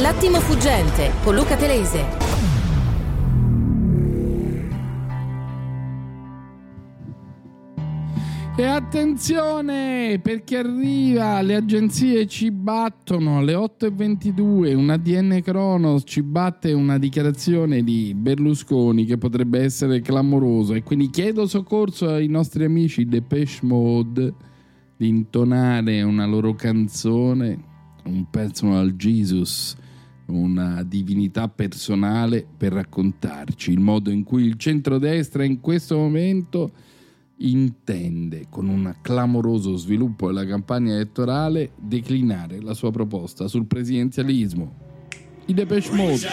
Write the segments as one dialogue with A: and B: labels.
A: L'attimo fuggente con Luca Telese.
B: E attenzione perché arriva, le agenzie ci battono. Alle 8.22, un ADN Cronos ci batte una dichiarazione di Berlusconi che potrebbe essere clamorosa. E quindi chiedo soccorso ai nostri amici Depeche Mode di intonare una loro canzone, un personal Jesus, una divinità personale per raccontarci il modo in cui il centrodestra in questo momento intende, con un clamoroso sviluppo della campagna elettorale, declinare la sua proposta sul presidenzialismo. I Depeche Mode.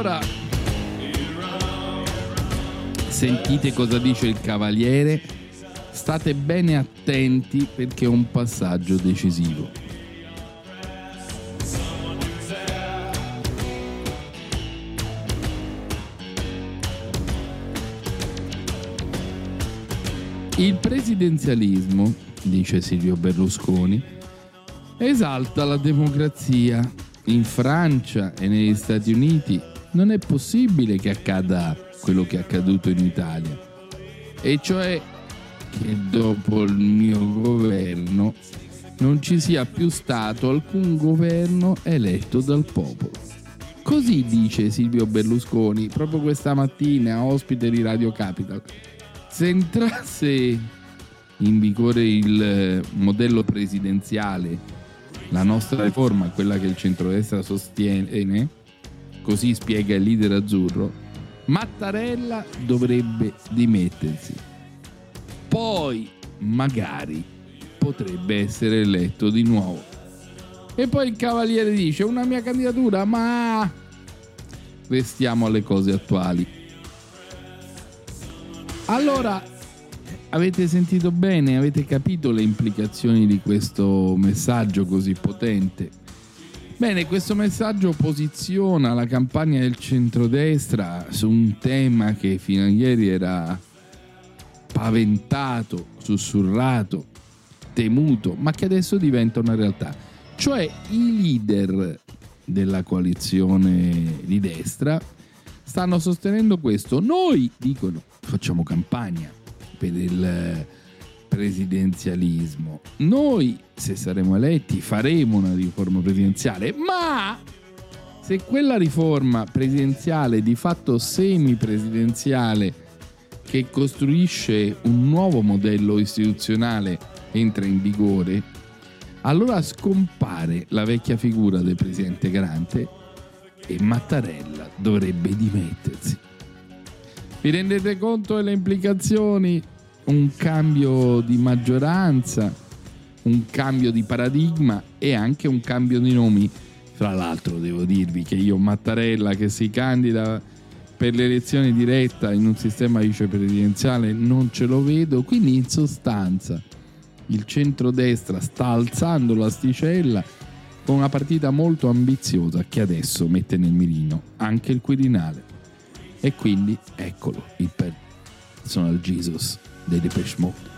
B: Allora, sentite cosa dice il cavaliere. State bene attenti perché è un passaggio decisivo. Il presidenzialismo, dice Silvio Berlusconi, esalta la democrazia. In Francia e negli Stati Uniti non è possibile che accada quello che è accaduto in Italia. E cioè che dopo il mio governo non ci sia più stato alcun governo eletto dal popolo. Così dice Silvio Berlusconi proprio questa mattina, ospite di Radio Capital. Se entrasse in vigore il modello presidenziale, la nostra riforma, quella che il centrodestra sostiene, così spiega il leader azzurro, Mattarella dovrebbe dimettersi. Poi, magari, potrebbe essere eletto di nuovo. E poi il cavaliere dice, una mia candidatura, ma... Restiamo alle cose attuali. Allora, avete sentito bene, avete capito le implicazioni di questo messaggio così potente? Bene, questo messaggio posiziona la campagna del centrodestra su un tema che fino a ieri era paventato, sussurrato, temuto, ma che adesso diventa una realtà. Cioè i leader della coalizione di destra stanno sostenendo questo. Noi, dicono, facciamo campagna per il presidenzialismo. Noi, se saremo eletti, faremo una riforma presidenziale, ma se quella riforma presidenziale, di fatto semipresidenziale, che costruisce un nuovo modello istituzionale, entra in vigore, allora scompare la vecchia figura del presidente Grante e Mattarella dovrebbe dimettersi. Vi rendete conto delle implicazioni? Un cambio di maggioranza, un cambio di paradigma e anche un cambio di nomi. Fra l'altro devo dirvi che io Mattarella che si candida per l'elezione diretta in un sistema vicepresidenziale non ce lo vedo, quindi in sostanza il centrodestra sta alzando l'asticella con una partita molto ambiziosa che adesso mette nel mirino anche il Quirinale. E quindi eccolo il personal Jesus dei Depeche Mode.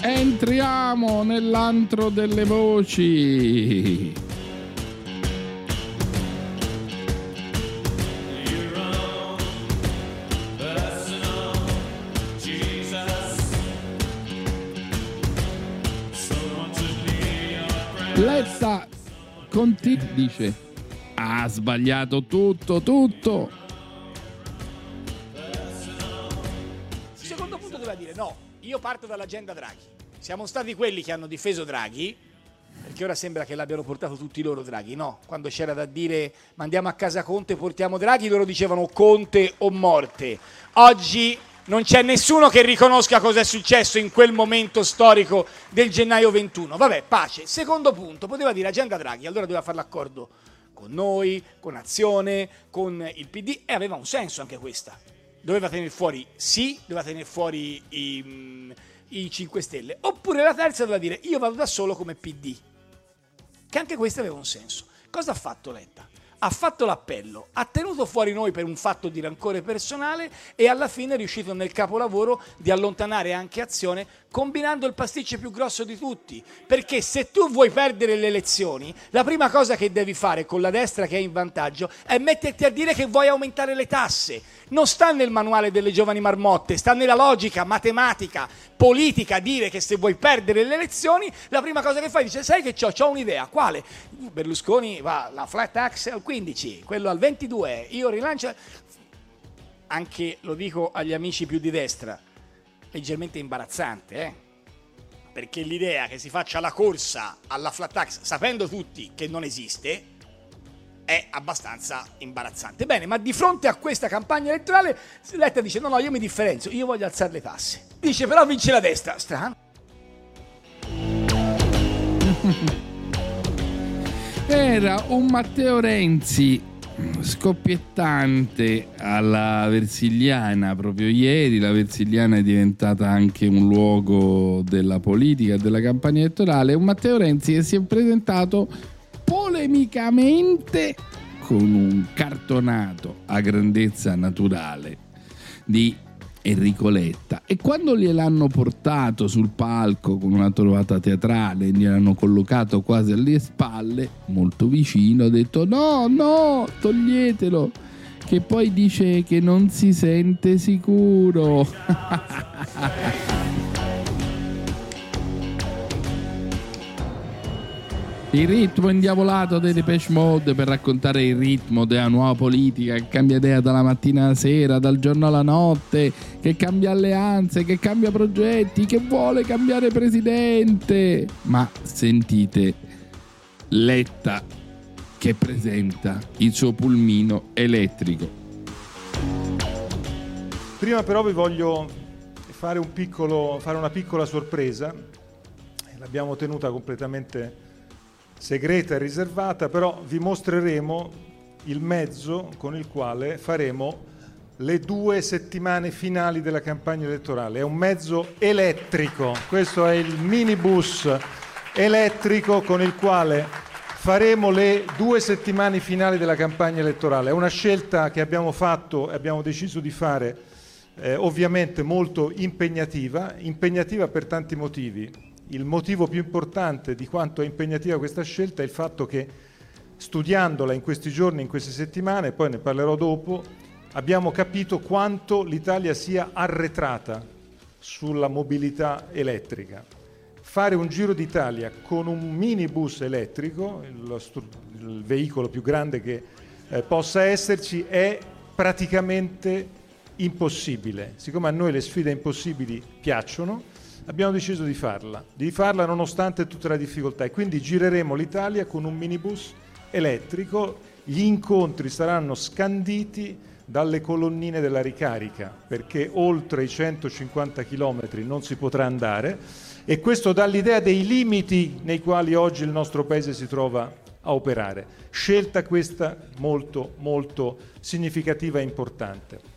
B: Entriamo nell'antro delle voci. Letta Conti dice ha sbagliato tutto, tutto.
C: Il secondo punto doveva dire no, io parto dall'agenda Draghi. Siamo stati quelli che hanno difeso Draghi Perché ora sembra che l'abbiano portato tutti loro Draghi, no? Quando c'era da dire mandiamo a casa Conte portiamo Draghi, loro dicevano Conte o morte. Oggi non c'è nessuno che riconosca cosa è successo in quel momento storico del gennaio 21. Vabbè, pace. Secondo punto, poteva dire agenda Draghi, allora doveva fare l'accordo con noi, con Azione, con il PD e aveva un senso anche questa. Doveva tenere fuori sì, doveva tenere fuori i, mm, i 5 Stelle. Oppure la terza doveva dire io vado da solo come PD. Che anche questo aveva un senso. Cosa ha fatto Letta? Ha fatto l'appello, ha tenuto fuori noi per un fatto di rancore personale e alla fine è riuscito nel capolavoro di allontanare anche Azione combinando il pasticcio più grosso di tutti. Perché se tu vuoi perdere le elezioni, la prima cosa che devi fare con la destra che è in vantaggio è metterti a dire che vuoi aumentare le tasse. Non sta nel manuale delle giovani marmotte, sta nella logica matematica, politica, dire che se vuoi perdere le elezioni, la prima cosa che fai dice sai che ho, ho un'idea, quale? Berlusconi va la flat tax 15, quello al 22, io rilancio anche lo dico agli amici più di destra, leggermente imbarazzante, eh? perché l'idea che si faccia la corsa alla flat tax sapendo tutti che non esiste è abbastanza imbarazzante. Bene, ma di fronte a questa campagna elettorale Letta dice no no io mi differenzio, io voglio alzare le tasse. Dice però vince la destra, strano.
B: Era un Matteo Renzi scoppiettante alla Versigliana proprio ieri. La Versigliana è diventata anche un luogo della politica, della campagna elettorale. Un Matteo Renzi che si è presentato polemicamente con un cartonato a grandezza naturale di Enrico Letta. E quando gliel'hanno portato sul palco con una trovata teatrale gliel'hanno collocato quasi alle spalle molto vicino ha detto no no toglietelo che poi dice che non si sente sicuro Il ritmo indiavolato dei Depeche Mode per raccontare il ritmo della nuova politica che cambia idea dalla mattina alla sera, dal giorno alla notte, che cambia alleanze, che cambia progetti, che vuole cambiare presidente. Ma sentite Letta che presenta il suo pulmino elettrico.
D: Prima però vi voglio fare, un piccolo, fare una piccola sorpresa, l'abbiamo tenuta completamente segreta e riservata, però vi mostreremo il mezzo con il quale faremo le due settimane finali della campagna elettorale. È un mezzo elettrico, questo è il minibus elettrico con il quale faremo le due settimane finali della campagna elettorale. È una scelta che abbiamo fatto e abbiamo deciso di fare eh, ovviamente molto impegnativa, impegnativa per tanti motivi il motivo più importante di quanto è impegnativa questa scelta è il fatto che studiandola in questi giorni, in queste settimane, poi ne parlerò dopo, abbiamo capito quanto l'Italia sia arretrata sulla mobilità elettrica. Fare un giro d'Italia con un minibus elettrico, il, il veicolo più grande che eh, possa esserci, è praticamente impossibile. Siccome a noi le sfide impossibili piacciono, abbiamo deciso di farla, di farla nonostante tutte le difficoltà. E quindi gireremo l'Italia con un minibus elettrico, gli incontri saranno scanditi dalle colonnine della ricarica perché oltre i 150 km non si potrà andare. E questo dà l'idea dei limiti nei quali oggi il nostro paese si trova a operare. Scelta questa molto molto significativa e importante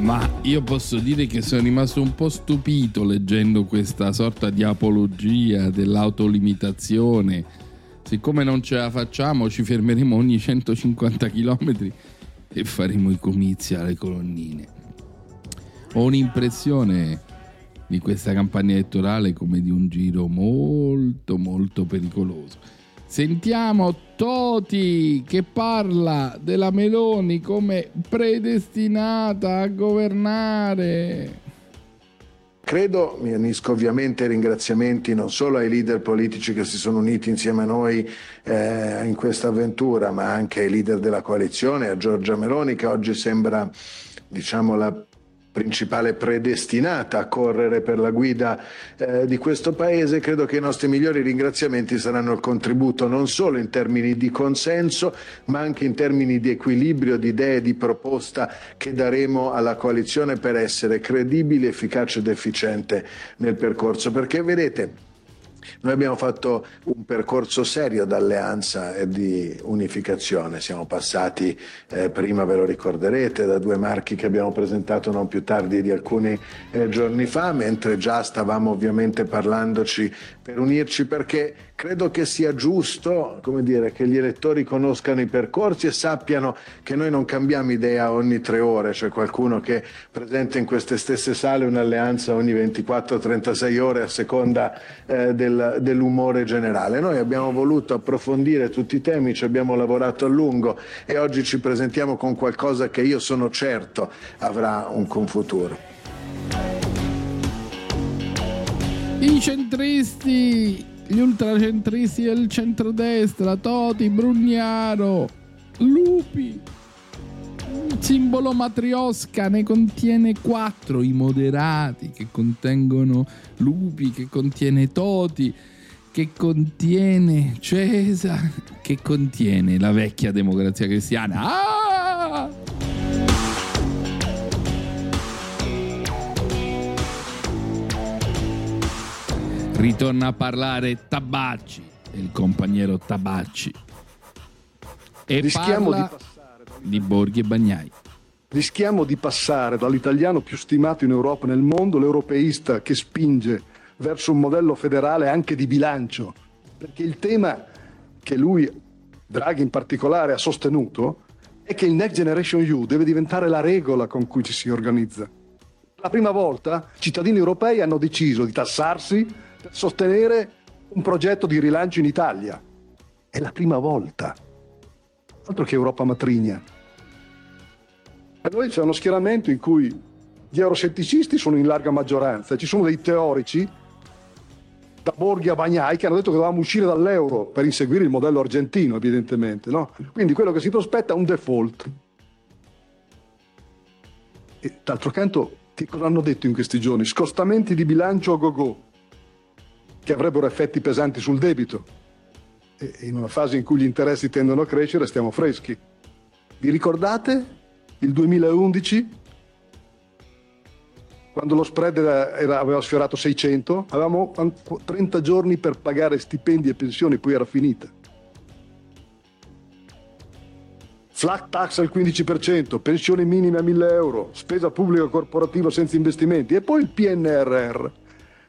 B: ma io posso dire che sono rimasto un po' stupito leggendo questa sorta di apologia dell'autolimitazione. Siccome non ce la facciamo, ci fermeremo ogni 150 km e faremo i comizi alle colonnine. Ho un'impressione di questa campagna elettorale come di un giro molto molto pericoloso Sentiamo Toti che parla della Meloni come predestinata a governare.
E: Credo, mi unisco ovviamente ai ringraziamenti non solo ai leader politici che si sono uniti insieme a noi eh, in questa avventura, ma anche ai leader della coalizione, a Giorgia Meloni che oggi sembra diciamo, la principale predestinata a correre per la guida eh, di questo Paese, credo che i nostri migliori ringraziamenti saranno il contributo non solo in termini di consenso, ma anche in termini di equilibrio, di idee, di proposta che daremo alla coalizione per essere credibile, efficace ed efficiente nel percorso. Perché vedete, noi abbiamo fatto un percorso serio d'alleanza e di unificazione, siamo passati, eh, prima ve lo ricorderete, da due marchi che abbiamo presentato non più tardi di alcuni eh, giorni fa, mentre già stavamo ovviamente parlandoci per unirci perché credo che sia giusto dire, che gli elettori conoscano i percorsi e sappiano che noi non cambiamo idea ogni tre ore, c'è qualcuno che presenta in queste stesse sale un'alleanza ogni 24-36 ore a seconda eh, del, dell'umore generale. Noi abbiamo voluto approfondire tutti i temi, ci abbiamo lavorato a lungo e oggi ci presentiamo con qualcosa che io sono certo avrà un confuturo.
B: I centristi gli ultracentristi del centrodestra, Toti, Brugnaro, Lupi. Il simbolo matriosca ne contiene quattro, i moderati che contengono Lupi, che contiene Toti, che contiene Cesa, che contiene la vecchia democrazia cristiana. Ah! Ritorna a parlare Tabacci, il compagniero Tabacci. E
F: Rischiamo
B: parla
F: di passare
B: di Borghi e Bagnai.
F: Rischiamo di passare dall'italiano più stimato in Europa e nel mondo, l'europeista che spinge verso un modello federale anche di bilancio, perché il tema che lui, Draghi in particolare, ha sostenuto è che il Next Generation EU deve diventare la regola con cui ci si organizza. Per la prima volta i cittadini europei hanno deciso di tassarsi sostenere un progetto di rilancio in Italia. È la prima volta. Altro che Europa matrigna. E noi c'è uno schieramento in cui gli eurosceticisti sono in larga maggioranza, ci sono dei teorici, da Borghi a Bagnai, che hanno detto che dovevamo uscire dall'euro per inseguire il modello argentino, evidentemente. No? Quindi quello che si prospetta è un default. E d'altro canto, che cosa hanno detto in questi giorni? Scostamenti di bilancio a go-go, che avrebbero effetti pesanti sul debito. E in una fase in cui gli interessi tendono a crescere, stiamo freschi. Vi ricordate il 2011, quando lo spread era- era- aveva sfiorato 600, avevamo an- 30 giorni per pagare stipendi e pensioni, poi era finita. Flat tax al 15%, pensioni minime a 1000 euro, spesa pubblica corporativa senza investimenti e poi il PNRR.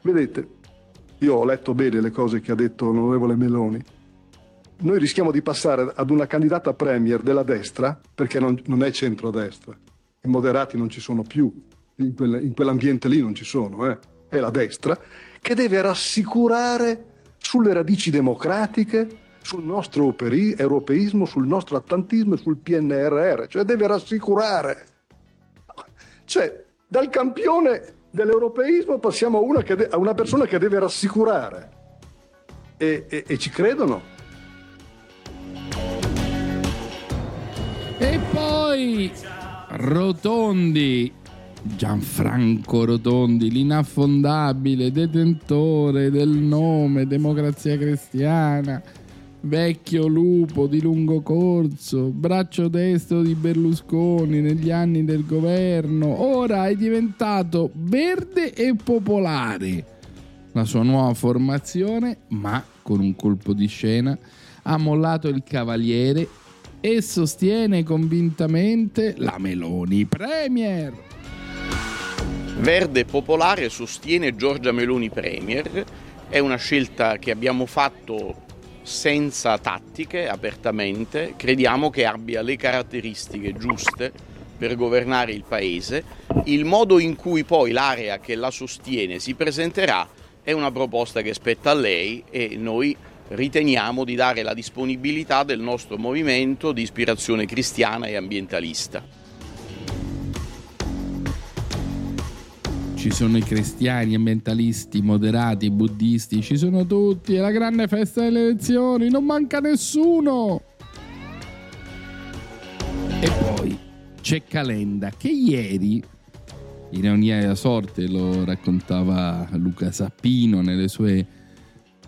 F: Vedete, io ho letto bene le cose che ha detto l'onorevole Meloni. Noi rischiamo di passare ad una candidata premier della destra, perché non, non è centrodestra. I moderati non ci sono più, in, quel- in quell'ambiente lì non ci sono, eh. è la destra, che deve rassicurare sulle radici democratiche, sul nostro europeismo, sul nostro atlantismo e sul PNRR, cioè deve rassicurare. Cioè, dal campione dell'europeismo passiamo a una, de- a una persona che deve rassicurare. E- e- e ci credono?
B: E poi Rotondi, Gianfranco Rotondi, l'inaffondabile detentore del nome Democrazia Cristiana, vecchio lupo di lungo corso, braccio destro di Berlusconi negli anni del governo, ora è diventato verde e popolare. La sua nuova formazione, ma con un colpo di scena, ha mollato il cavaliere e sostiene convintamente la Meloni Premier.
G: Verde Popolare sostiene Giorgia Meloni Premier, è una scelta che abbiamo fatto senza tattiche, apertamente, crediamo che abbia le caratteristiche giuste per governare il Paese. Il modo in cui poi l'area che la sostiene si presenterà è una proposta che spetta a lei e noi riteniamo di dare la disponibilità del nostro movimento di ispirazione cristiana e ambientalista.
B: Ci sono i cristiani, ambientalisti, moderati, buddisti, ci sono tutti, è la grande festa delle elezioni, non manca nessuno. E poi c'è Calenda che ieri ironia della sorte, lo raccontava Luca Sappino nelle sue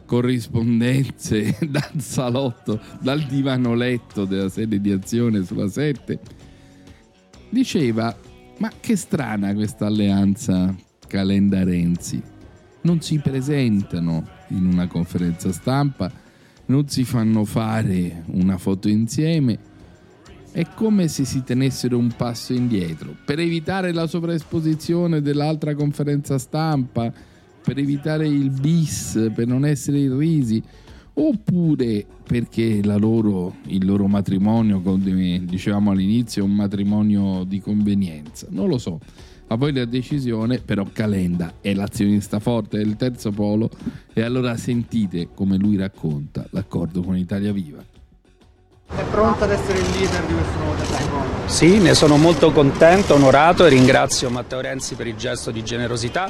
B: corrispondenze dal salotto, dal divano letto della sede di azione sulla 7, diceva ma che strana questa alleanza Calenda-Renzi. Non si presentano in una conferenza stampa, non si fanno fare una foto insieme. È come se si tenessero un passo indietro per evitare la sovraesposizione dell'altra conferenza stampa, per evitare il bis, per non essere irrisi, oppure perché loro, il loro matrimonio, come dicevamo all'inizio, è un matrimonio di convenienza. Non lo so. A voi la decisione, però Calenda è l'azionista forte del terzo polo e allora sentite come lui racconta l'accordo con Italia Viva.
H: È pronto ad essere il leader di questo nuovo terzo polo?
I: Sì, ne sono molto contento, onorato e ringrazio Matteo Renzi per il gesto di generosità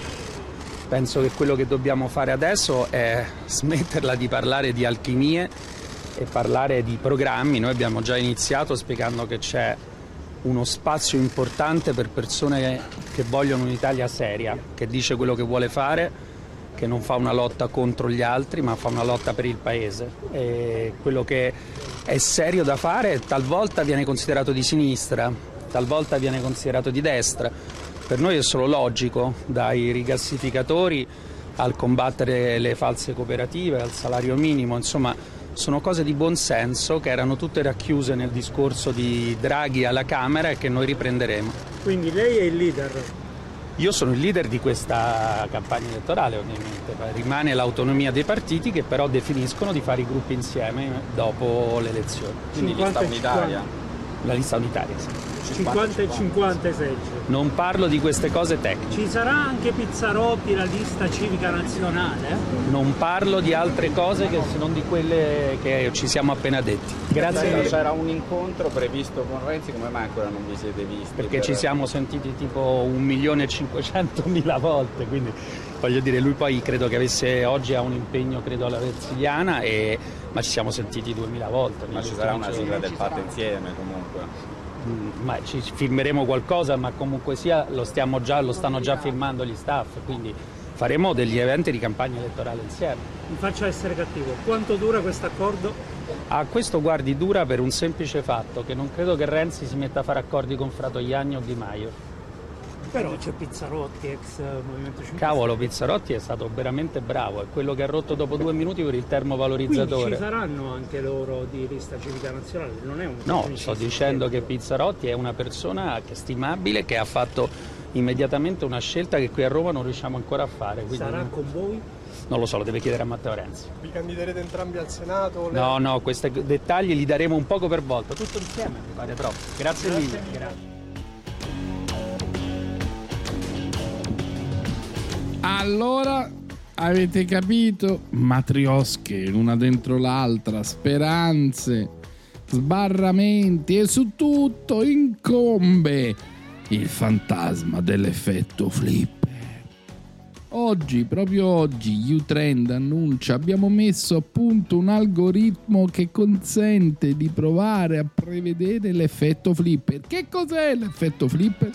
I: Penso che quello che dobbiamo fare adesso è smetterla di parlare di alchimie e parlare di programmi. Noi abbiamo già iniziato spiegando che c'è uno spazio importante per persone che vogliono un'Italia seria, che dice quello che vuole fare, che non fa una lotta contro gli altri, ma fa una lotta per il paese. E quello che è serio da fare talvolta viene considerato di sinistra, talvolta viene considerato di destra per noi è solo logico, dai rigassificatori al combattere le false cooperative, al salario minimo, insomma sono cose di buon senso che erano tutte racchiuse nel discorso di Draghi alla Camera e che noi riprenderemo.
H: Quindi lei è il leader?
I: Io sono il leader di questa campagna elettorale ovviamente, rimane l'autonomia dei partiti che però definiscono di fare i gruppi insieme dopo le elezioni.
H: Quindi lista unitaria?
I: La lista unitaria, sì.
H: 50 e 50 seggi.
I: Non parlo di queste cose tecniche.
H: Ci sarà anche Pizzarotti la lista civica nazionale?
I: Non parlo di altre cose che se non di quelle che ci siamo appena detti.
J: Grazie. C'era un incontro previsto con Renzi, come mai ancora non vi siete visti?
I: Perché per... ci siamo sentiti tipo 1 milione e 500 mila volte, quindi voglio dire, lui poi credo che avesse oggi ha un impegno credo alla Versiliana e ma ci siamo sentiti 2000 volte.
J: Ma ci sarà una sigla del patto insieme comunque.
I: Mm, ma ci firmeremo qualcosa, ma comunque sia lo, già, lo stanno già firmando gli staff, quindi faremo degli eventi di campagna elettorale insieme.
H: Mi faccio essere cattivo, quanto dura questo accordo?
I: Ah, questo guardi dura per un semplice fatto, che non credo che Renzi si metta a fare accordi con Fratoianni o Di Maio
H: però c'è Pizzarotti, ex Movimento 5
I: Cavolo, Pizzarotti è stato veramente bravo, è quello che ha rotto dopo due minuti per il termovalorizzatore.
H: Quindi ci saranno anche loro di lista civica nazionale, non è un
I: No, sto dicendo che Pizzarotti è una persona che è stimabile, che ha fatto immediatamente una scelta che qui a Roma non riusciamo ancora a fare.
H: Quindi... Sarà con voi?
I: Non lo so, lo deve chiedere a Matteo Renzi.
H: Vi candiderete entrambi al Senato?
I: No, no, questi dettagli li daremo un poco per volta, tutto insieme mi pare troppo. Grazie, Grazie mille. Grazie.
B: Allora avete capito? Matriosche, una dentro l'altra, speranze, sbarramenti e su tutto incombe il fantasma dell'effetto flipper. Oggi, proprio oggi, Utrend annuncia abbiamo messo a punto un algoritmo che consente di provare a prevedere l'effetto flipper. Che cos'è l'effetto flipper?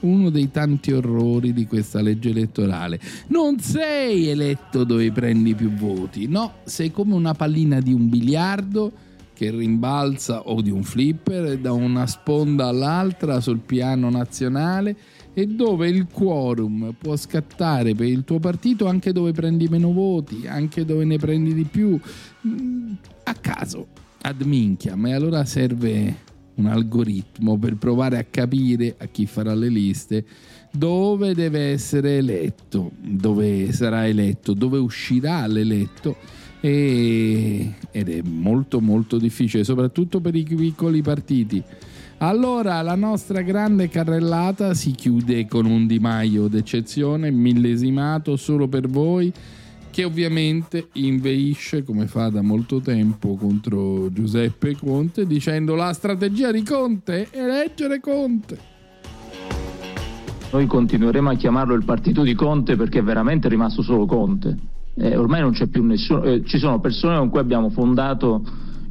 B: Uno dei tanti orrori di questa legge elettorale. Non sei eletto dove prendi più voti, no, sei come una pallina di un biliardo che rimbalza o di un flipper da una sponda all'altra sul piano nazionale e dove il quorum può scattare per il tuo partito anche dove prendi meno voti, anche dove ne prendi di più, mm, a caso, ad minchia, ma allora serve un algoritmo per provare a capire a chi farà le liste dove deve essere eletto, dove sarà eletto, dove uscirà l'eletto e, ed è molto molto difficile, soprattutto per i piccoli partiti. Allora la nostra grande carrellata si chiude con un Di Maio d'eccezione, millesimato solo per voi che ovviamente inveisce come fa da molto tempo contro Giuseppe Conte dicendo la strategia di Conte è eleggere Conte.
K: Noi continueremo a chiamarlo il partito di Conte perché è veramente rimasto solo Conte. Eh, ormai non c'è più nessuno, eh, ci sono persone con cui abbiamo fondato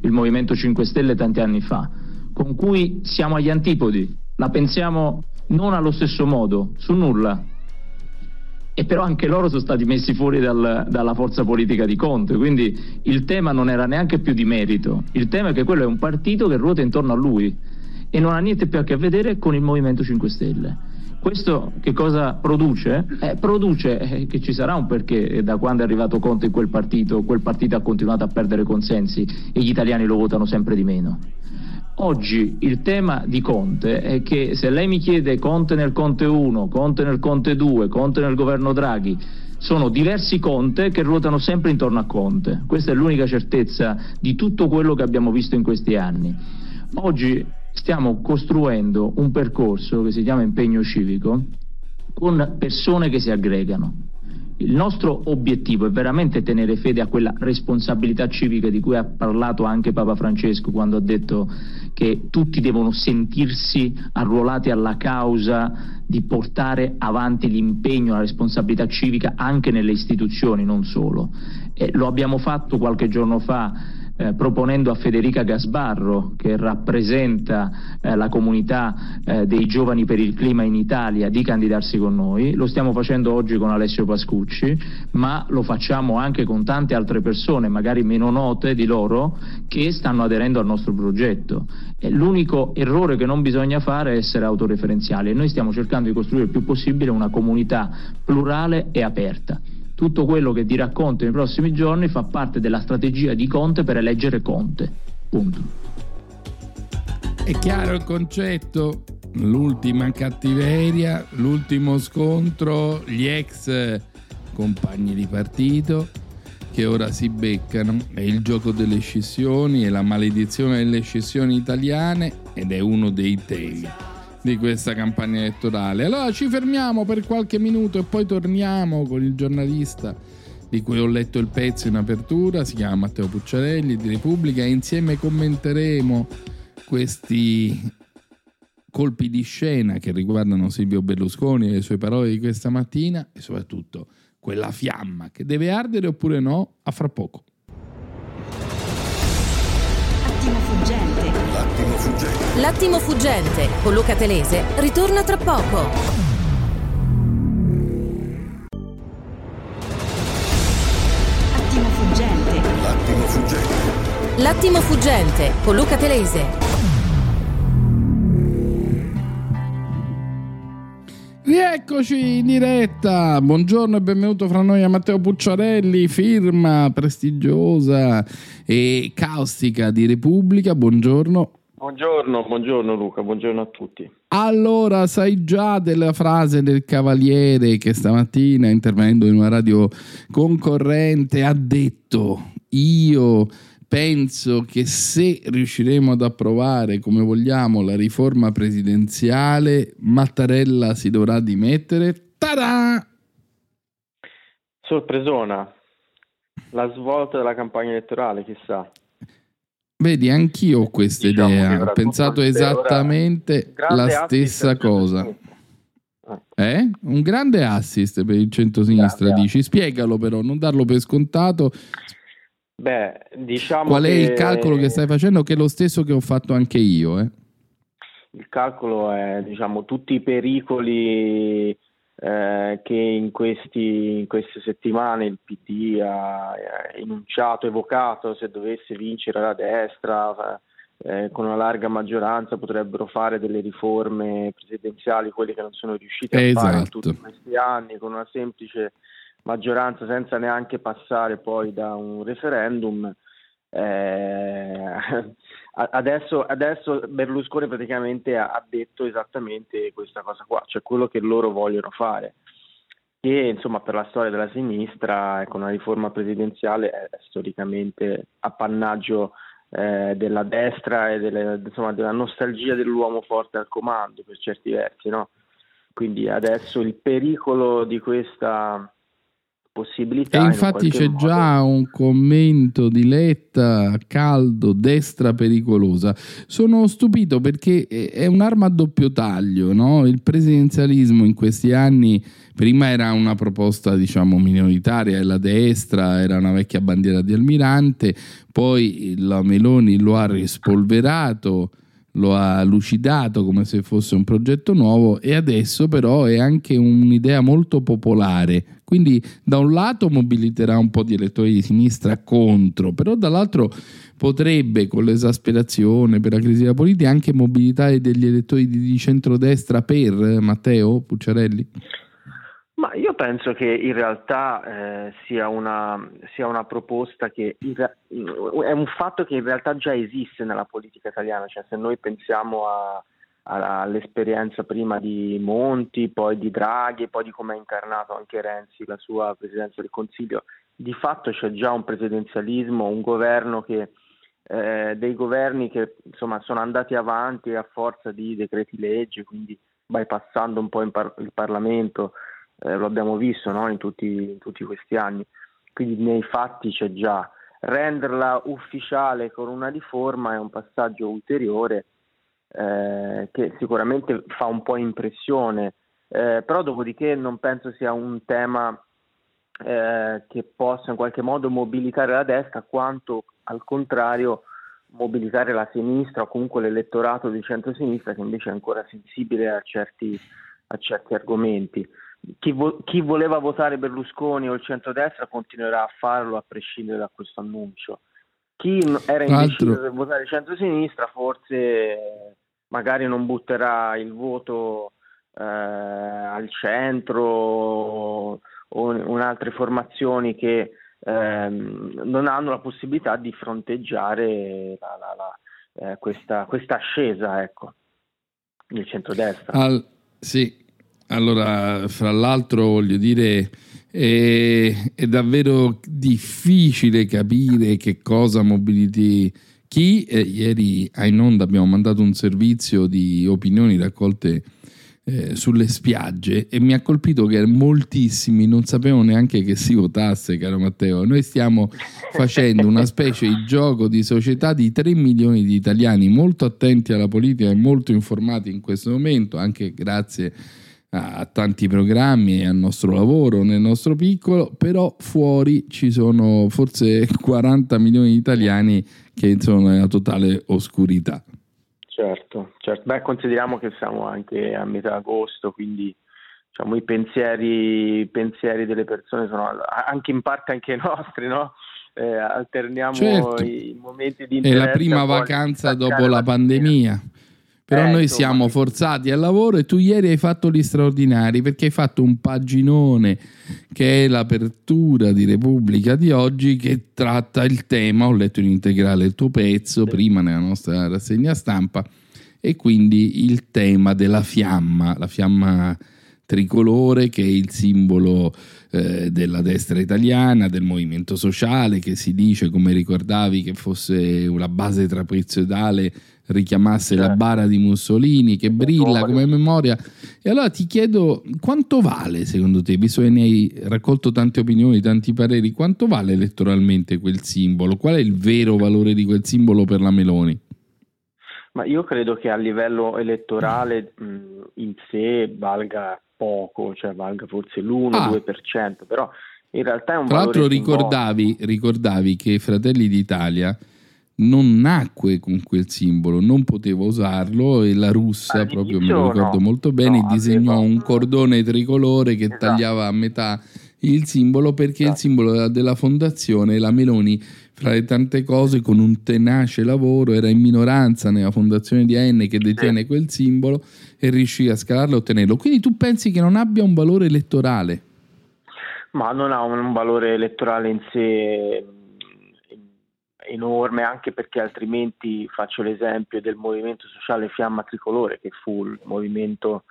K: il Movimento 5 Stelle tanti anni fa, con cui siamo agli antipodi, la pensiamo non allo stesso modo, su nulla. E però anche loro sono stati messi fuori dal- dalla forza politica di Conte, quindi il tema non era neanche più di merito, il tema è che quello è un partito che ruota intorno a lui e non ha niente più a che vedere con il Movimento 5 Stelle. Questo che cosa produce? Eh, produce eh, che ci sarà un perché da quando è arrivato Conte in quel partito, quel partito ha continuato a perdere consensi e gli italiani lo votano sempre di meno. Oggi il tema di Conte è che se lei mi chiede Conte nel Conte 1, Conte nel Conte 2, Conte nel governo Draghi, sono diversi Conte che ruotano sempre intorno a Conte. Questa è l'unica certezza di tutto quello che abbiamo visto in questi anni. Oggi stiamo costruendo un percorso che si chiama impegno civico con persone che si aggregano. Il nostro obiettivo è veramente tenere fede a quella responsabilità civica di cui ha parlato anche Papa Francesco quando ha detto che tutti devono sentirsi arruolati alla causa di portare avanti l'impegno, la responsabilità civica anche nelle istituzioni, non solo. E lo abbiamo fatto qualche giorno fa eh, proponendo a Federica Gasbarro, che rappresenta eh, la comunità eh, dei giovani per il clima in Italia, di candidarsi con noi. Lo stiamo facendo oggi con Alessio Pascucci, ma lo facciamo anche con tante altre persone, magari meno note di loro, che stanno aderendo al nostro progetto. L'unico errore che non bisogna fare è essere autoreferenziali e noi stiamo cercando di costruire il più possibile una comunità plurale e aperta tutto quello che dirà Conte nei prossimi giorni fa parte della strategia di Conte per eleggere Conte. Punto.
B: È chiaro il concetto? L'ultima cattiveria, l'ultimo scontro, gli ex compagni di partito che ora si beccano, è il gioco delle scissioni e la maledizione delle scissioni italiane ed è uno dei temi di questa campagna elettorale. Allora ci fermiamo per qualche minuto e poi torniamo con il giornalista di cui ho letto il pezzo in apertura, si chiama Matteo Pucciarelli di Repubblica e insieme commenteremo questi colpi di scena che riguardano Silvio Berlusconi e le sue parole di questa mattina e soprattutto quella fiamma che deve ardere oppure no a fra poco.
A: Attimo fuggente. L'attimo fuggente. L'attimo fuggente con Luca Telese ritorna tra poco. Attimo fuggente. L'attimo fuggente. L'attimo fuggente con Luca Telese.
B: Rieccoci in diretta, buongiorno e benvenuto fra noi a Matteo Pucciarelli, firma prestigiosa e caustica di Repubblica, buongiorno.
L: Buongiorno, buongiorno Luca, buongiorno a tutti.
B: Allora, sai già della frase del Cavaliere che stamattina, intervenendo in una radio concorrente, ha detto: Io penso che se riusciremo ad approvare come vogliamo la riforma presidenziale, Mattarella si dovrà dimettere. Ta-da!
L: Sorpresona, la svolta della campagna elettorale, chissà.
B: Vedi, anch'io ho questa
L: Diciamo
B: idea, ho pensato esattamente la stessa cosa. Eh? Un grande assist per il centro-sinistra, dici? Spiegalo però, non darlo per scontato.
L: Beh, diciamo
B: Qual è
L: che
B: il calcolo che stai facendo? Che è lo stesso che ho fatto anche io, eh?
L: il calcolo è, diciamo, tutti i pericoli eh, che in, questi, in queste settimane il PD ha eh, enunciato, evocato, se dovesse vincere la destra, eh, con una larga maggioranza potrebbero fare delle riforme presidenziali, quelle che non sono riuscite a fare in
B: Esatto.
L: tutti questi anni, con una semplice maggioranza senza neanche passare poi da un referendum. Eh, adesso, adesso Berlusconi praticamente ha, ha detto esattamente questa cosa qua, cioè quello che loro vogliono fare. Che insomma per la storia della sinistra, ecco, una riforma presidenziale è, è storicamente appannaggio eh, della destra e delle- insomma, della nostalgia dell'uomo forte al comando per certi versi, no? Quindi adesso il pericolo di questa possibilità
B: E
L: in
B: infatti
L: qualche
B: c'è
L: modo-
B: già un commento di Letta caldo, destra pericolosa. Sono stupito perché è è un'arma a doppio taglio, no? Il presidenzialismo in questi anni prima era una proposta, diciamo, minoritaria, e la destra era una vecchia bandiera di Almirante, poi la Meloni lo ha rispolverato, lo ha lucidato come se fosse un progetto nuovo e adesso però è anche un'idea molto popolare. Quindi da un lato mobiliterà un po' di elettori di sinistra contro, però dall'altro potrebbe con l'esasperazione per la crisi della politica anche mobilitare degli elettori di centrodestra per Matteo Pucciarelli?
L: Ma io penso che in realtà eh, sia, una, sia, una, proposta che re- è un fatto che in realtà già esiste nella politica italiana, cioè se noi pensiamo a, all'esperienza prima di Monti, poi di Draghi, poi di come ha incarnato anche Renzi la sua presidenza del Consiglio, di fatto c'è già un presidenzialismo, un governo che eh, dei governi che insomma sono andati avanti a forza di decreti legge, quindi bypassando un po' par- il Parlamento eh, lo abbiamo visto no? in, tutti, in, tutti, questi anni, quindi nei fatti c'è già. Renderla ufficiale con una riforma è un passaggio ulteriore eh, che sicuramente fa un po' impressione, eh, però dopodiché non penso sia un tema eh, che possa in qualche modo mobilitare la destra quanto al contrario mobilitare la sinistra o comunque l'elettorato di centro-sinistra che invece è ancora sensibile a certi, a certi argomenti. Chi, vo- chi, voleva votare Berlusconi o il centrodestra continuerà a farlo a prescindere da questo annuncio. Chi era indeciso per votare centro-sinistra forse magari non butterà il voto eh, al centro o, o in altre formazioni che ehm, non hanno la possibilità di fronteggiare la, la, la, eh, questa, questa, ascesa ecco, del centrodestra.
B: Al, sì, allora, fra l'altro, voglio dire, è, è, davvero difficile capire che cosa mobiliti chi. Eh, ieri a Inonda abbiamo mandato un servizio di opinioni raccolte eh, sulle spiagge e mi ha colpito che moltissimi non sapevano neanche che si votasse, caro Matteo. Noi stiamo facendo una specie di gioco di società di 3 milioni di italiani molto attenti alla politica e molto informati in questo momento, anche grazie a a tanti programmi e al nostro lavoro nel nostro piccolo, però fuori ci sono forse 40 milioni di italiani che sono nella totale oscurità.
L: Certo, certo. Beh, consideriamo che siamo anche a metà agosto, quindi diciamo, i, pensieri, i pensieri delle persone sono anche in parte anche i nostri, no? Eh, alterniamo
B: certo.
L: i momenti di interesse.
B: È la prima vacanza dopo la pandemia. Però eh, noi insomma. siamo forzati al lavoro e tu ieri hai fatto gli straordinari perché hai fatto un paginone che è l'apertura di Repubblica di oggi che tratta il tema, ho letto in integrale il tuo pezzo sì. prima nella nostra rassegna stampa e quindi il tema della fiamma, la fiamma tricolore che è il simbolo eh, della destra italiana, del movimento sociale che si dice, come ricordavi, che fosse una base trapezoidale richiamasse certo. la bara di Mussolini che brilla come memoria. E allora ti chiedo quanto vale secondo te, visto che ne hai raccolto tante opinioni, tanti pareri, quanto vale elettoralmente quel simbolo? Qual è il vero valore di quel simbolo per la Meloni?
L: Ma io credo che a livello elettorale mh, in sé valga poco, cioè valga forse l'1-2%, ah. però in realtà è un
B: Tra l'altro ricordavi, ricordavi che Fratelli d'Italia non nacque con quel simbolo, non poteva usarlo e la russa, All'inizio proprio me lo ricordo no. molto bene, no, disegnò un cordone tricolore che esatto. tagliava a metà il simbolo perché esatto. il simbolo della fondazione, la Meloni, fra le tante cose, con un tenace lavoro, era in minoranza nella fondazione di AN che detiene sì. quel simbolo e riuscì a scalarlo e ottenerlo. Quindi tu pensi che non abbia un valore elettorale?
L: Ma non ha un valore elettorale in sé enorme anche perché altrimenti faccio l'esempio del movimento sociale Fiamma Tricolore che fu il movimento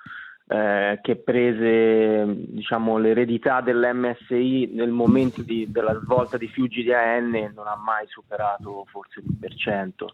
L: eh, che prese diciamo, l'eredità dell'MSI nel momento di, della svolta di Fiuggi di AN e non ha mai superato forse l'1%.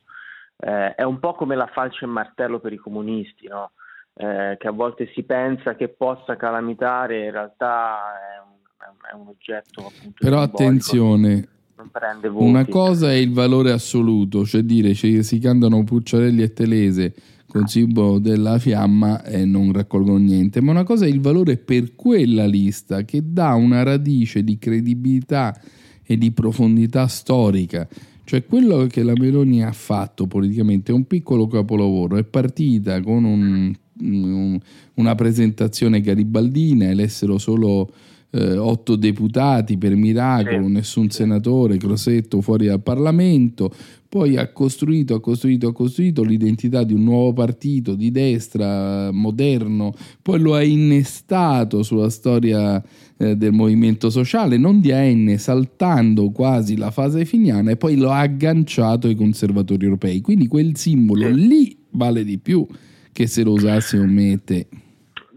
L: Eh, è un po' come la falce e martello per i comunisti, no? eh, che a volte si pensa che possa calamitare, in realtà è un, è un oggetto appunto.
B: Però simbolico. attenzione,
L: prende voti.
B: Una cosa è il valore assoluto, cioè dire cioè, si cantano Pucciarelli e Telese con simbolo della fiamma e non raccolgono niente, ma una cosa è il valore per quella lista che dà una radice di credibilità e di profondità storica Cioè quello che la Meloni ha fatto politicamente è un piccolo capolavoro, è partita con un, un, una presentazione garibaldina e solo eh, otto deputati per miracolo, nessun senatore, Crosetto fuori dal Parlamento, poi ha costruito, ha costruito, ha costruito l'identità di un nuovo partito di destra moderno, poi lo ha innestato sulla storia eh, del movimento sociale, non di AN, saltando quasi la fase finiana e poi lo ha agganciato ai conservatori europei. Quindi quel simbolo lì vale di più che se lo usassimo me e te.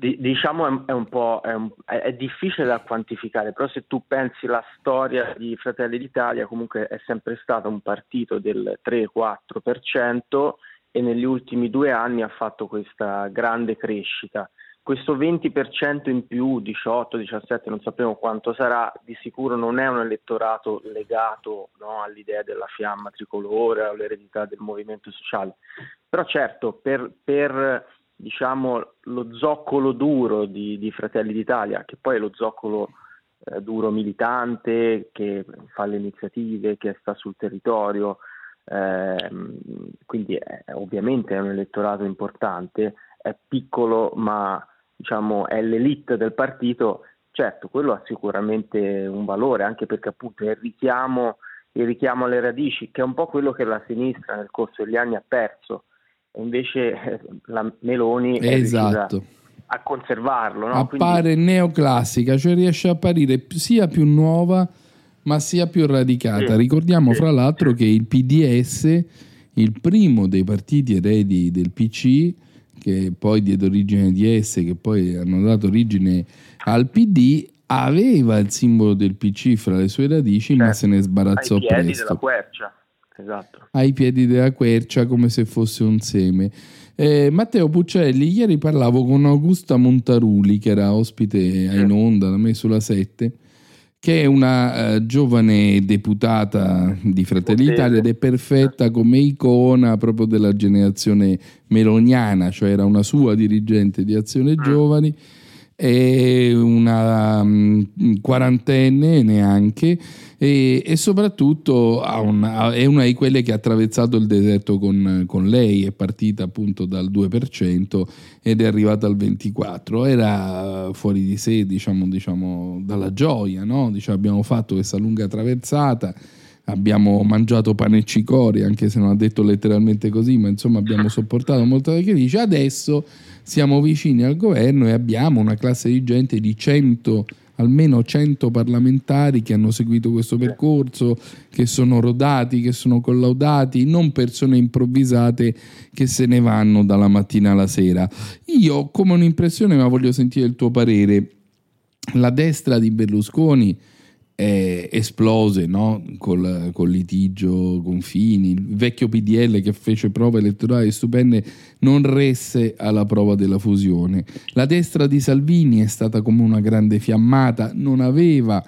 L: Di- diciamo è, un po' è, un- è- difficile da quantificare, però se tu pensi la storia di Fratelli d'Italia comunque è sempre stato un partito del 3-4% e negli ultimi due anni ha fatto questa grande crescita. Questo 20% in più, 18-17, non sappiamo quanto sarà, di sicuro non è un elettorato legato no, all'idea della fiamma tricolore, all'eredità del movimento sociale. Però certo, per, per diciamo, lo zoccolo duro di, di Fratelli d'Italia, che poi è lo zoccolo eh, duro militante, che fa le iniziative, che sta sul territorio, ehm, quindi è- ovviamente è un elettorato importante, è piccolo ma diciamo, è l'elite del partito, certo quello ha sicuramente un valore, anche perché appunto è il richiamo, il richiamo alle radici, che è un po' quello che la sinistra nel corso degli anni ha perso, invece eh, la Meloni è
B: Esatto.
L: a conservarlo. No? Quindi-
B: Appare neoclassica, cioè riesce a apparire sia più nuova ma sia più radicata.
L: Sì,
B: Ricordiamo fra l'altro che il PDS, il primo dei partiti eredi del PC, che poi diede origine ai DS, che poi hanno dato origine al PD, aveva il simbolo del PC fra le sue radici, ma se ne sbarazzò
L: ai piedi
B: presto
L: della quercia. Esatto.
B: ai piedi della quercia come se fosse un seme. Eh, Matteo Puccelli, ieri parlavo con Augusta Montaruli, che era ospite a in onda da me sulla 7, che è una eh, giovane deputata di Fratelli d'Italia ed è perfetta come icona proprio della generazione meloniana, cioè era una sua dirigente di Azione Giovani è una mm, quarantenne neanche e, e soprattutto una- è una di quelle che ha attraversato il deserto con, con lei, è partita appunto dal 2% ed è arrivata al 24%, era fuori di sé diciamo, diciamo dalla gioia, no? Dice, abbiamo fatto questa lunga traversata, abbiamo mangiato pane e cicorie, anche se non ha detto letteralmente così, ma insomma abbiamo sopportato molto da dice, adesso siamo vicini al governo e abbiamo una classe dirigente di 100 almeno 100 parlamentari che hanno seguito questo percorso, che sono rodati, che sono collaudati, non persone improvvisate che se ne vanno dalla mattina alla sera. Io ho come un'impressione, ma voglio sentire il tuo parere, la destra di Berlusconi è esplose no? col, col litigio con Fini, il vecchio PDL che fece prove elettorali stupende non resse alla prova della fusione. La destra di Salvini è stata come una grande fiammata, non aveva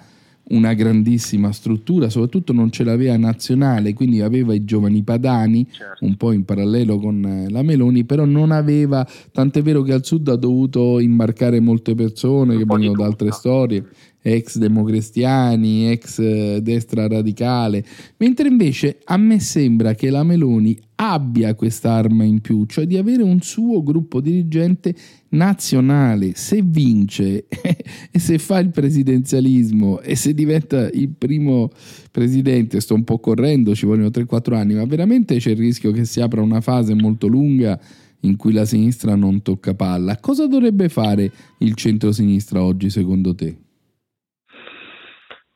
B: una grandissima struttura, soprattutto non ce l'aveva nazionale, quindi aveva i giovani padani, un po' in parallelo con eh, la Meloni, però non aveva, tant'è vero che al sud ha dovuto imbarcare molte persone che vengono da altre storie, ex democristiani, ex eh, destra radicale, mentre invece a me sembra che la Meloni abbia quest'arma in più, cioè di avere un suo gruppo dirigente nazionale. Se vince e se fa il presidenzialismo e se diventa il primo presidente, sto un po' correndo, ci vogliono 3-4 anni, ma veramente c'è il rischio che si apra una fase molto lunga in cui la sinistra non tocca palla. Cosa dovrebbe fare il centro-sinistra oggi secondo te?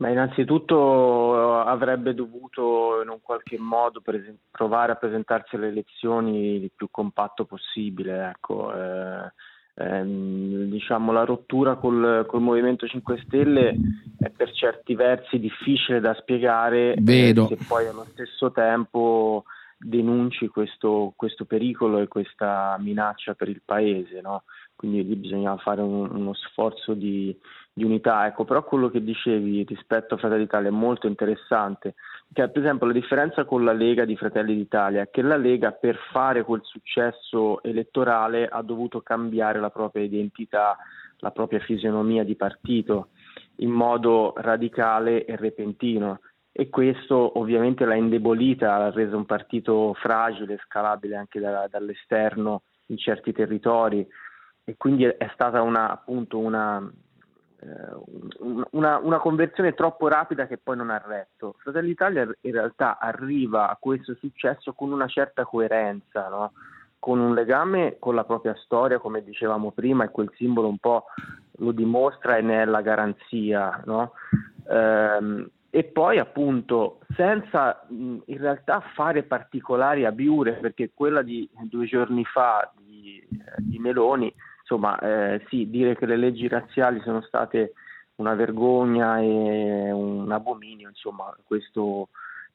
L: Ma innanzitutto eh, avrebbe dovuto in un qualche modo provare a presentarsi alle elezioni il più compatto possibile. Ecco. Eh, ehm, diciamo, la rottura col, col Movimento 5 Stelle è per certi versi difficile da spiegare eh,
B: Vero.
L: se poi allo stesso tempo denunci questo, questo pericolo e questa minaccia per il Paese. No? Quindi lì bisogna fare un- uno sforzo di, di unità. Ecco, però quello che dicevi rispetto a Fratelli d'Italia è molto interessante, che per esempio la differenza con la Lega di Fratelli d'Italia è che la Lega per fare quel successo elettorale ha dovuto cambiare la propria identità, la propria fisionomia di partito in modo radicale e repentino. e questo ovviamente l'ha indebolita, l'ha reso un partito fragile, scalabile anche da, dall'esterno in certi territori e quindi è stata una, appunto una, una, una, conversione troppo rapida che poi non ha retto. Fratelli d'Italia in realtà arriva a questo successo con una certa coerenza, no? con un legame con la propria storia, come dicevamo prima, e quel simbolo un po' lo dimostra e ne è la garanzia. No? Ehm, e poi appunto senza in realtà fare particolari abiure, perché quella di due giorni fa di, di Meloni, insomma, eh, sì, dire che le leggi razziali sono state una vergogna e un abominio, insomma, questo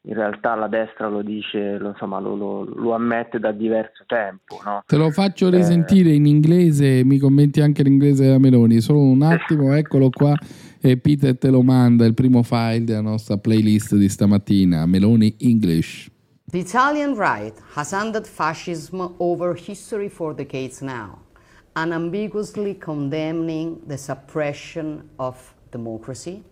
L: in realtà la destra lo dice, lo, insomma, lo, lo, lo ammette da diverso tempo. No?
B: Te lo faccio risentire eh, in inglese, mi commenti anche l'inglese della Meloni, solo un attimo, eccolo qua, e Peter te lo manda, il primo file della nostra playlist di stamattina, Meloni English.
M: The Italian right has ended fascism over history for decades now, unambiguously condemning the suppression of democracy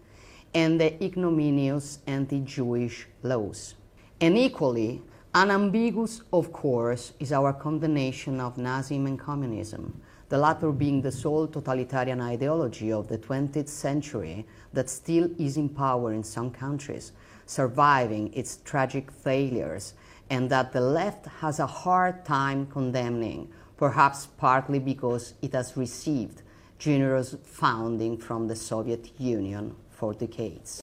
M: and the ignominious anti-Jewish laws. And equally unambiguous, of course, is our condemnation of Nazism and communism, the latter being the sole totalitarian ideology of the 20th century that still is in power in some countries, surviving its tragic failures, and that the left has a hard time condemning, perhaps partly because it has received generous funding from the Soviet Union for decades.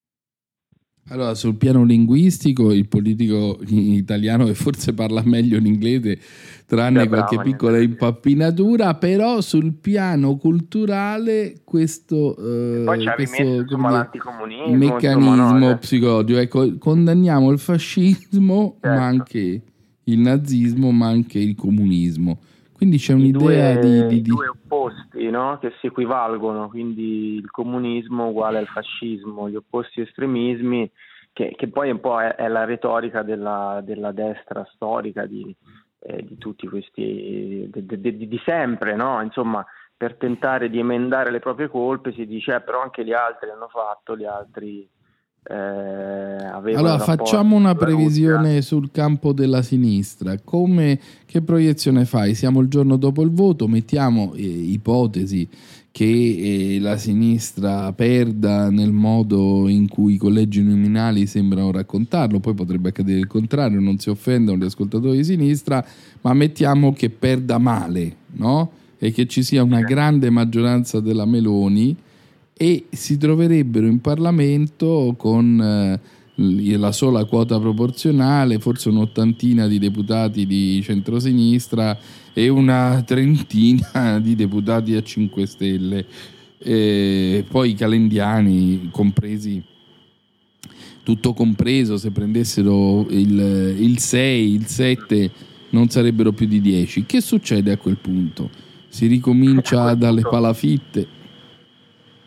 B: Allora, sul piano linguistico, il politico italiano che forse parla meglio l'inglese, tranne qualche piccola impappinatura, però sul piano culturale questo, eh, questo
L: insomma,
B: meccanismo
L: insomma, no,
B: psicologico, ecco, condanniamo il fascismo,
L: certo.
B: ma anche il nazismo, ma anche il comunismo. Quindi c'è un'idea
L: due,
B: di, di,
L: due opposti no? che si equivalgono, quindi il comunismo uguale al fascismo, gli opposti estremismi, che, che poi un po' è, è la retorica della, della, destra storica di, eh, di tutti questi, di, di, di sempre, no? insomma, per tentare di emendare le proprie colpe si dice eh, però anche gli altri hanno fatto, gli altri eh,
B: allora facciamo una previsione sul campo della sinistra. Come, che proiezione fai? Siamo il giorno dopo il voto, mettiamo eh, ipotesi che eh, la sinistra perda nel modo in cui i collegi nominali sembrano raccontarlo, poi potrebbe accadere il contrario, non si offendono gli ascoltatori di sinistra, ma mettiamo che perda male, no? E che ci sia una grande maggioranza della Meloni e si troverebbero in Parlamento con eh, la sola quota proporzionale, forse un'ottantina di deputati di centrosinistra e una trentina di deputati a 5 Stelle. E poi i calendiani compresi tutto compreso, se prendessero il, il 6, il 7, non sarebbero più di 10. Che succede a quel punto? Si ricomincia dalle palafitte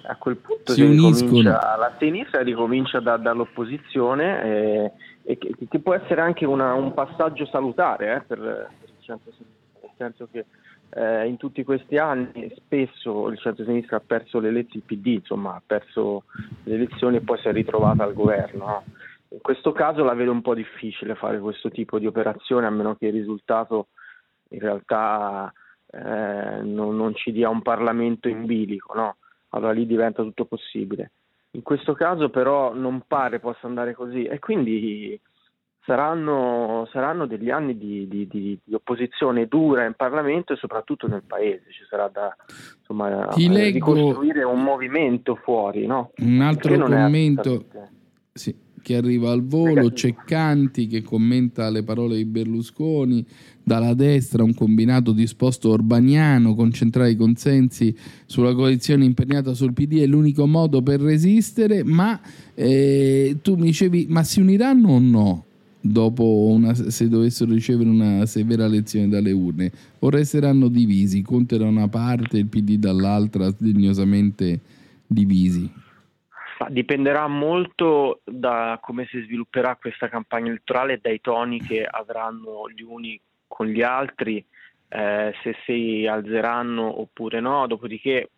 L: a quel punto
B: si uniscono.
L: la sinistra ricomincia da, dall'opposizione eh, e che, che, può essere anche una, un passaggio salutare eh, per, per, il centro-sinistra, nel senso che eh, in tutti questi anni spesso il centro-sinistra ha perso le elezioni, il PD insomma ha perso le elezioni e poi si è ritrovata al governo. No? In questo caso la vedo un po' difficile fare questo tipo di operazione a meno che il risultato in realtà eh, non, non, ci dia un Parlamento in bilico. No? Allora lì diventa tutto possibile. In questo caso però non pare possa andare così e quindi saranno, saranno degli anni di, di, di, di, opposizione dura in Parlamento e soprattutto nel Paese, ci sarà da insomma, ricostruire un movimento fuori. No?
B: Un altro commento sì, che arriva al volo, Ceccanti che commenta le parole di Berlusconi, dalla destra un combinato disposto orbaniano, concentrare i consensi sulla coalizione impegnata sul PD è l'unico modo per resistere, ma eh, tu mi dicevi, ma si uniranno o no? Dopo una, se dovessero ricevere una severa lezione dalle urne, o resteranno divisi, Conte da una parte e il PD dall'altra, sdegnosamente divisi?
L: Dipenderà molto da come si svilupperà questa campagna elettorale dai toni che avranno gli uni con gli altri, eh, se si alzeranno oppure no, dopodiché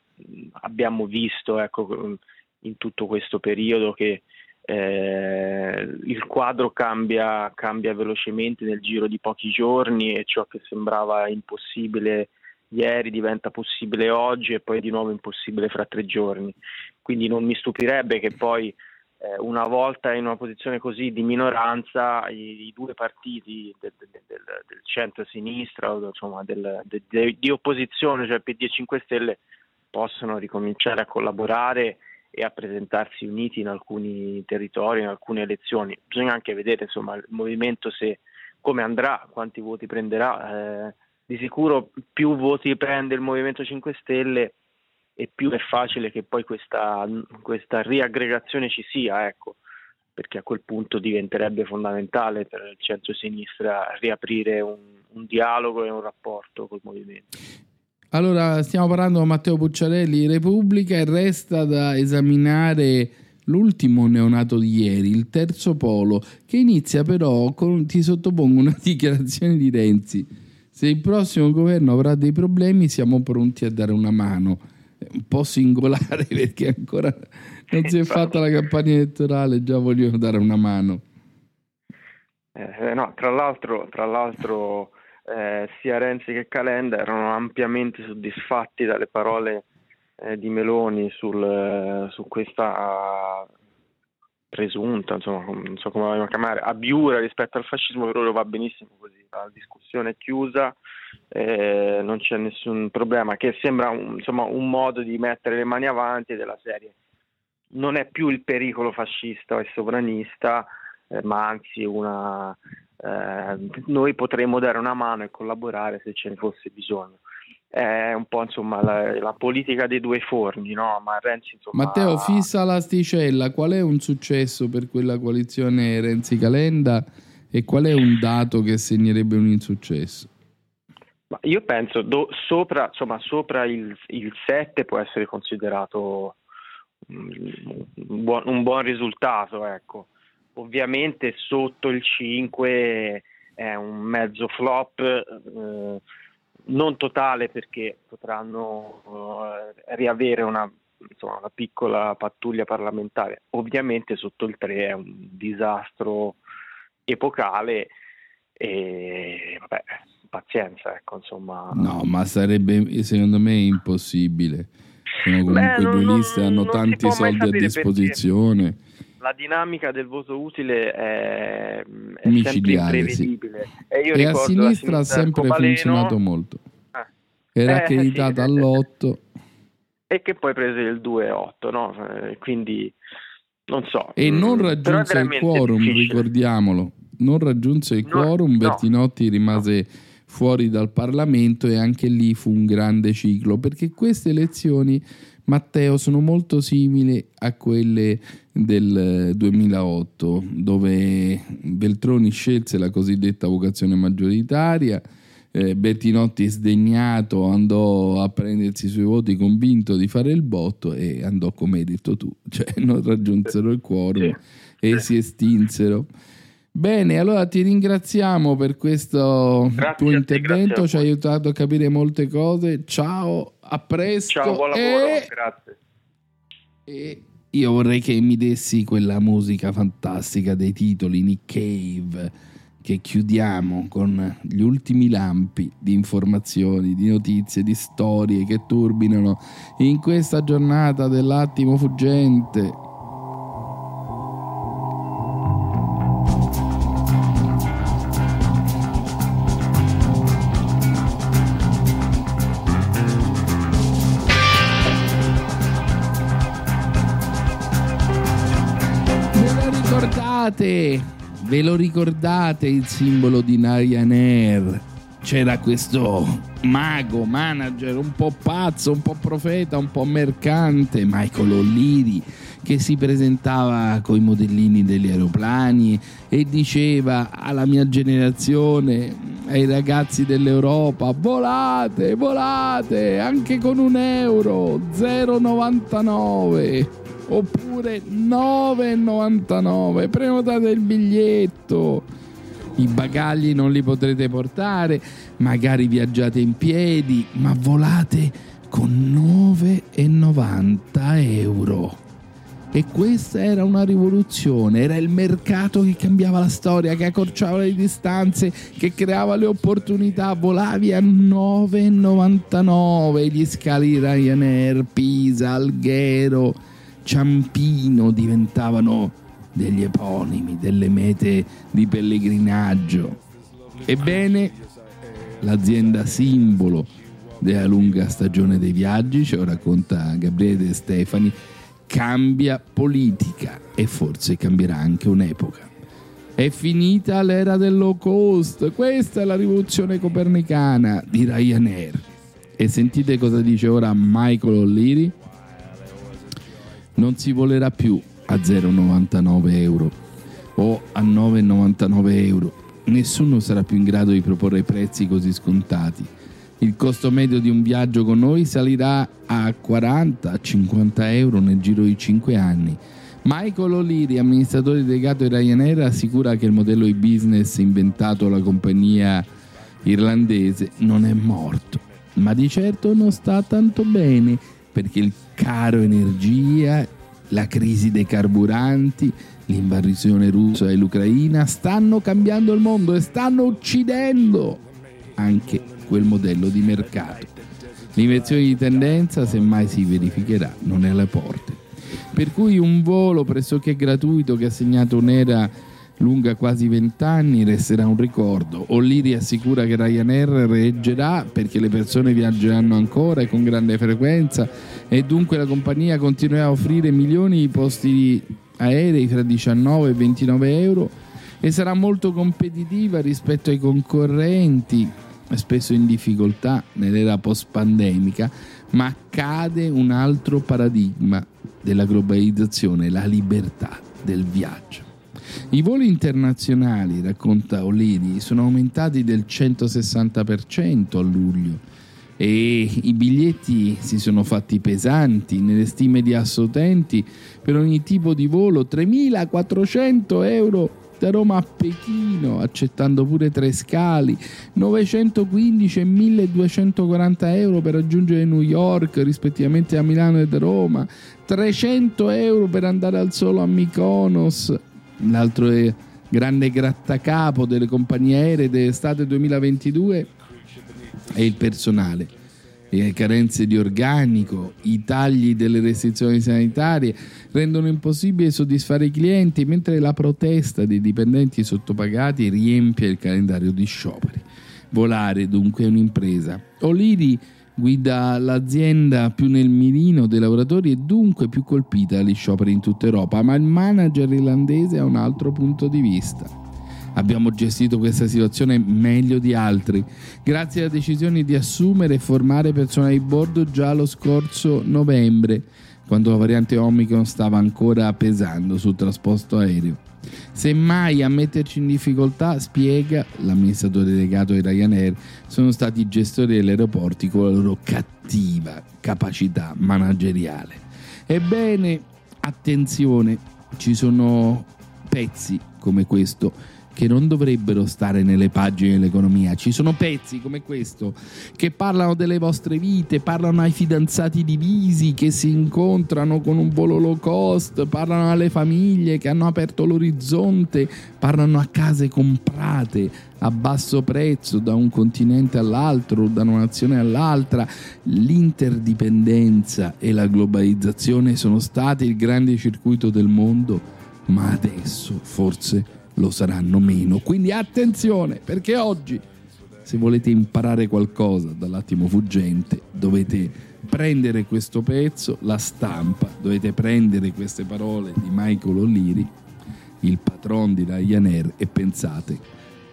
L: abbiamo visto ecco, in tutto questo periodo che eh, il quadro cambia, cambia velocemente nel giro di pochi giorni e ciò che sembrava impossibile ieri diventa possibile oggi e poi di nuovo impossibile fra tre giorni. Quindi non mi stupirebbe che poi eh, una volta in una posizione così di minoranza i, i due partiti del, del, del, centro-sinistra insomma di opposizione, cioè PD e 5 Stelle, possono ricominciare a collaborare e a presentarsi uniti in alcuni territori, in alcune elezioni. Bisogna anche vedere insomma, il movimento se, come andrà, quanti voti prenderà. Eh, di sicuro più voti prende il Movimento 5 Stelle e più è facile che poi questa, questa riaggregazione ci sia, ecco, perché a quel punto diventerebbe fondamentale per il centro-sinistra riaprire un, un dialogo e un rapporto col movimento.
B: Allora, stiamo parlando con Matteo Pucciarelli, Repubblica, e resta da esaminare l'ultimo neonato di ieri, il terzo polo, che inizia però con, ti sottopongo una dichiarazione di Renzi. Se il prossimo governo avrà dei problemi, siamo pronti a dare una mano. Un po' singolare perché ancora non si è fatta la campagna elettorale, già vogliono dare una mano.
L: Eh, no, tra l'altro, tra l'altro eh, sia Renzi che Calenda erano ampiamente soddisfatti dalle parole eh, di Meloni sul, su questa presunta, insomma, non so come la vogliamo chiamare, abiura rispetto al fascismo, per loro va benissimo così, la discussione è chiusa, eh, non c'è nessun problema, che sembra un, insomma, un modo di mettere le mani avanti della serie. Non è più il pericolo fascista e sovranista, eh, ma anzi una, eh, noi potremmo dare una mano e collaborare se ce ne fosse bisogno. È un po' insomma la, la politica dei due forni, no? Ma Renzi insomma.
B: Matteo, fissa l'asticella, qual è un successo per quella coalizione Renzi-Calenda e qual è un dato che segnerebbe un insuccesso?
L: Ma io penso do, sopra, insomma, sopra il, il 7 può essere considerato un buon, un buon risultato, ecco ovviamente sotto il 5 è un mezzo flop, eh, non totale perché potranno eh, riavere una, insomma, una, piccola pattuglia parlamentare, ovviamente sotto il 3 è un disastro epocale e vabbè, pazienza, ecco, insomma.
B: No, ma sarebbe secondo me impossibile. Sono comunque Beh, due liste, hanno tanti soldi a disposizione. Perché
L: la dinamica del voto utile è, è sempre imprevedibile.
B: Sì. E, e a sinistra ha sempre Cobaleno, funzionato molto. Eh, Era eh, accreditata sì, all'8.
L: E che poi prese il 2,8, no? Eh, quindi non so.
B: E non mm, raggiunse il quorum, difficile. ricordiamolo. Non raggiunse il quorum, no. Bertinotti rimase no. fuori dal Parlamento e anche lì fu un grande ciclo, perché queste elezioni Matteo sono molto simili a quelle del 2008 dove Beltroni scelse la cosiddetta vocazione maggioritaria eh, Bertinotti sdegnato andò a prendersi i suoi voti convinto di fare il botto e andò come hai detto tu cioè non raggiunsero il quorum e si estinsero Bene, allora ti ringraziamo per questo
L: grazie
B: tuo intervento, ci hai aiutato a capire molte cose. Ciao, a presto.
L: Ciao, buon lavoro, e... grazie.
B: E io vorrei che mi dessi quella musica fantastica dei titoli Nick Cave che chiudiamo con gli ultimi lampi di informazioni, di notizie, di storie che turbinano in questa giornata dell'attimo fuggente. Ricordate? Ve lo ricordate il simbolo di Ryanair? C'era questo mago, manager, un po' pazzo, un po' profeta, un po' mercante, Michael O'Leary, che si presentava con i modellini degli aeroplani e diceva alla mia generazione, ai ragazzi dell'Europa, volate, volate, anche con un euro, 0,99 oppure 9,99 prenotate il biglietto i bagagli non li potrete portare magari viaggiate in piedi ma volate con 9,90 euro E questa era una rivoluzione, era il mercato che cambiava la storia, che accorciava le distanze, che creava le opportunità. Volavi a 9,99 gli scali Ryanair, Pisa, Alghero, Ciampino diventavano degli eponimi, delle mete di pellegrinaggio. Ebbene, l'azienda simbolo della lunga stagione dei viaggi, ce lo racconta Gabriele De Stefani, cambia politica e forse cambierà anche un'epoca. È finita l'era del low cost, questa è la rivoluzione copernicana di Ryanair. E sentite cosa dice ora Michael O'Leary? Non si volerà più a 0,99 euro o a 9,99 euro. Nessuno sarà più in grado di proporre prezzi così scontati. Il costo medio di un viaggio con noi salirà a 40-50 euro nel giro di 5 anni. Michael O'Leary, amministratore delegato di Ryanair, assicura che il modello di business inventato dalla compagnia irlandese non è morto, ma di certo non sta tanto bene perché il caro energia, la crisi dei carburanti, l'invasione russa e l'Ucraina stanno cambiando il mondo e stanno uccidendo anche quel modello di mercato. L'inversione di tendenza, se mai si verificherà, non è alle porte. Per cui un volo pressoché gratuito che ha segnato un'era lunga quasi vent'anni resterà un ricordo. O'Leary assicura che Ryanair reggerà perché le persone viaggeranno ancora e con grande frequenza e dunque la compagnia continuerà a offrire milioni di posti aerei fra 19 e 29 euro e sarà molto competitiva rispetto ai concorrenti spesso in difficoltà nell'era post-pandemica, ma cade un altro paradigma della globalizzazione, la libertà del viaggio. I voli internazionali, racconta O'Leary, sono aumentati del 160% a luglio e i biglietti si sono fatti pesanti nelle stime di Assotenti per ogni tipo di volo 3.400 euro da Roma a Pechino, accettando pure tre scali, 915 e 1240 euro per raggiungere New York, rispettivamente a Milano ed Roma, 300 euro per andare al solo a Mykonos, l'altro grande grattacapo delle compagnie aeree dell'estate 2022 è il personale le carenze di organico, i tagli delle restrizioni sanitarie rendono impossibile soddisfare i clienti, mentre la protesta dei dipendenti sottopagati riempie il calendario di scioperi. Volare dunque è un'impresa. Oliri guida l'azienda più nel mirino dei lavoratori e dunque più colpita dagli scioperi in tutta Europa, ma il manager irlandese ha un altro punto di vista. Abbiamo gestito questa situazione meglio di altri, grazie alla decisione di assumere e formare personale di bordo già lo scorso novembre, quando la variante Omicron stava ancora pesando sul trasporto aereo. Semmai a metterci in difficoltà, spiega l'amministratore delegato di Ryanair, sono stati i gestori degli aeroporti con la loro cattiva capacità manageriale. Ebbene, attenzione, ci sono pezzi come questo che non dovrebbero stare nelle pagine dell'economia. Ci sono pezzi come questo che parlano delle vostre vite, parlano ai fidanzati divisi che si incontrano con un volo low cost, parlano alle famiglie che hanno aperto l'orizzonte, parlano a case comprate a basso prezzo da un continente all'altro, da una nazione all'altra. L'interdipendenza e la globalizzazione sono stati il grande circuito del mondo, ma adesso forse lo saranno meno. Quindi attenzione, perché oggi, se volete imparare qualcosa dall'attimo fuggente, dovete prendere questo pezzo, la stampa, dovete prendere queste parole di Michael O'Leary, il patron di Ryanair, e pensate,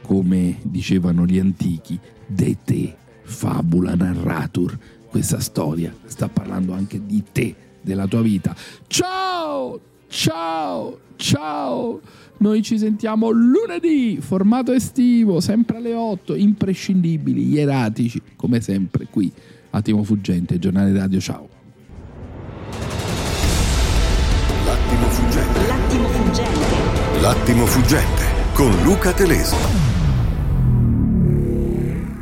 B: come dicevano gli antichi, de te fabula narratur. Questa storia sta parlando anche di te, della tua vita. Ciao! Ciao! Ciao! Noi ci sentiamo lunedì, formato estivo, sempre alle 8, imprescindibili, ieratici, come sempre qui. Attimo fuggente, giornale radio, ciao.
N: L'attimo fuggente. L'attimo fuggente. L'attimo fuggente con Luca Telesi.